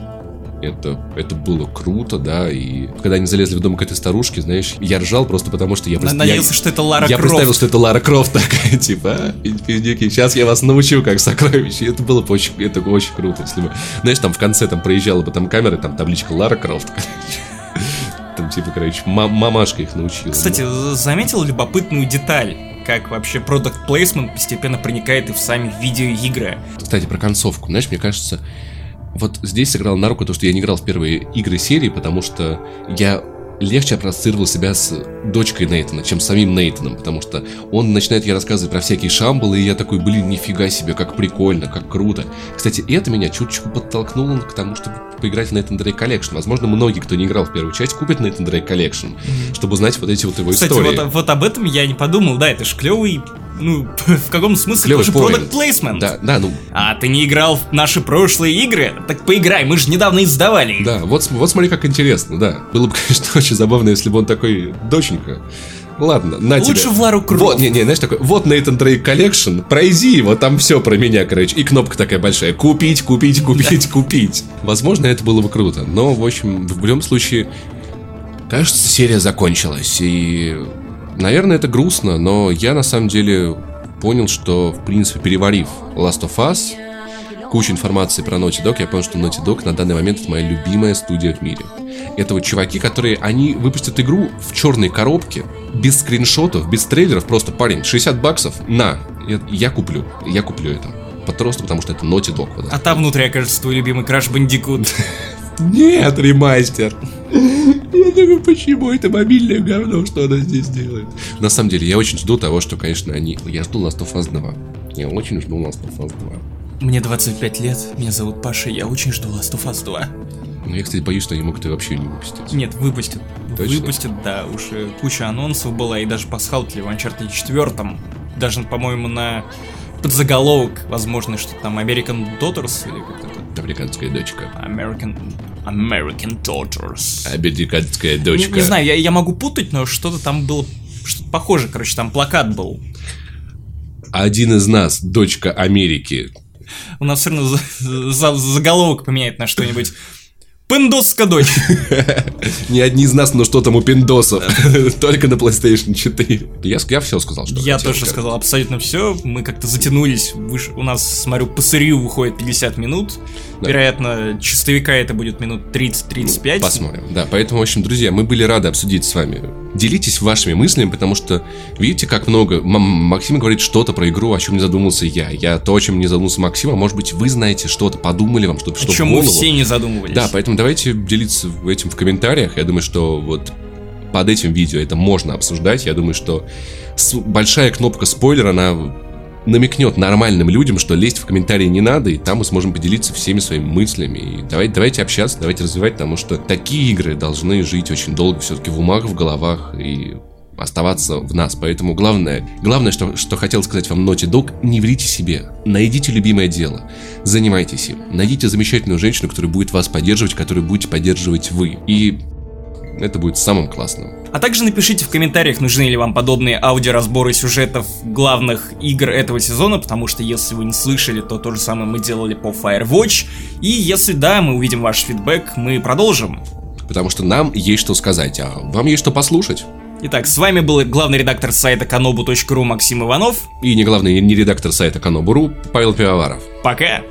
B: это, это было круто, да, и когда они залезли в дом к этой старушке, знаешь, я ржал просто потому, что я...
A: Просто, Надеялся,
B: я,
A: что это Лара
B: я
A: Крофт.
B: представил, что это Лара Крофт такая, типа, а, сейчас я вас научу, как сокровище. Это было бы очень, это очень круто, если бы, знаешь, там в конце там проезжала бы там камера, там табличка Лара Крофт, там, типа, короче, мамашка их научила.
A: Кстати, да. заметил любопытную деталь? как вообще product placement постепенно проникает и в сами видеоигры.
B: Кстати, про концовку. Знаешь, мне кажется, вот здесь сыграл на руку то, что я не играл в первые игры серии, потому что я легче ассоциировал себя с дочкой Нейтана, чем с самим Нейтаном, потому что он начинает ей рассказывать про всякие шамбалы, и я такой, блин, нифига себе, как прикольно, как круто. Кстати, это меня чуточку подтолкнуло к тому, чтобы поиграть в Nathan Drake Collection. Возможно, многие, кто не играл в первую часть, купят Nathan Drake Collection, mm-hmm. чтобы узнать вот эти вот его
A: Кстати,
B: истории.
A: Вот, вот об этом я не подумал, да, это ж клевый ну, в каком смысле Клевый тоже product placement.
B: Да, да, ну.
A: А ты не играл в наши прошлые игры? Так поиграй, мы же недавно издавали
B: Да, вот, вот смотри, как интересно, да. Было бы, конечно, очень забавно, если бы он такой, доченька, Ладно, на
A: Лучше
B: тебе.
A: в Лару Крофт.
B: Вот, не, не, знаешь, такой, вот Nathan Drake Collection, пройди его, там все про меня, короче. И кнопка такая большая, купить, купить, купить, купить. Возможно, это было бы круто, но, в общем, в любом случае, кажется, серия закончилась, и Наверное, это грустно, но я на самом деле понял, что, в принципе, переварив Last of Us, кучу информации про Naughty Dog, я понял, что Naughty Dog на данный момент это моя любимая студия в мире. Это вот чуваки, которые, они выпустят игру в черной коробке, без скриншотов, без трейлеров, просто, парень, 60 баксов, на, я, я куплю, я куплю это. Просто потому, что это Naughty Dog. Вот
A: А там внутри окажется твой любимый Краш Бандикут.
B: Нет, ремастер. Я думаю, почему это мобильное говно, что она здесь делает? На самом деле, я очень жду того, что, конечно, они... Я жду Last of Us 2. Я очень жду Last of Us 2.
A: Мне 25 лет, меня зовут Паша, я очень жду Last of Us 2.
B: Но я, кстати, боюсь, что они могут ее вообще не выпустить.
A: Нет, выпустят.
B: Точно?
A: Выпустят, да, уже куча анонсов была, и даже пасхалки в Uncharted 4. Даже, по-моему, на подзаголовок, возможно, что там American Daughters или как?
B: Американская дочка.
A: American... American Daughters.
B: Американская
A: Не,
B: дочка.
A: не знаю, я, я могу путать, но что-то там было... Что-то похоже, короче, там плакат был.
B: Один из нас, дочка Америки.
A: У нас все равно за- за- заголовок поменяет на что-нибудь. Пендосска дочь.
B: Не одни из нас, но что там у пиндосов. Только на PlayStation 4. Я, я все сказал, что
A: Я
B: хотел
A: тоже
B: сказать.
A: сказал абсолютно все. Мы как-то затянулись. Выш- У нас, смотрю, по сырью выходит 50 минут.
B: Да.
A: Вероятно, чистовика это будет минут 30-35.
B: Посмотрим. Да, поэтому, в общем, друзья, мы были рады обсудить с вами. Делитесь вашими мыслями, потому что видите, как много. Максим говорит что-то про игру, о чем не задумался я. Я то, о чем не задумался Максим, а может быть, вы знаете что-то, подумали вам, что-то,
A: О
B: что в
A: чем мы все не задумывались.
B: Да, поэтому давайте делиться этим в комментариях. Я думаю, что вот под этим видео это можно обсуждать. Я думаю, что большая кнопка спойлер, она намекнет нормальным людям, что лезть в комментарии не надо, и там мы сможем поделиться всеми своими мыслями. И давайте, давайте общаться, давайте развивать, потому что такие игры должны жить очень долго все-таки в умах, в головах и оставаться в нас. Поэтому главное, главное, что, что хотел сказать вам Naughty Dog, не врите себе. Найдите любимое дело. Занимайтесь им. Найдите замечательную женщину, которая будет вас поддерживать, которую будете поддерживать вы. И это будет самым классным.
A: А также напишите в комментариях, нужны ли вам подобные аудиоразборы сюжетов главных игр этого сезона, потому что если вы не слышали, то то же самое мы делали по Firewatch. И если да, мы увидим ваш фидбэк, мы продолжим.
B: Потому что нам есть что сказать, а вам есть что послушать.
A: Итак, с вами был главный редактор сайта kanobu.ru Максим Иванов.
B: И не главный не редактор сайта Канобуру Павел Пивоваров.
A: Пока!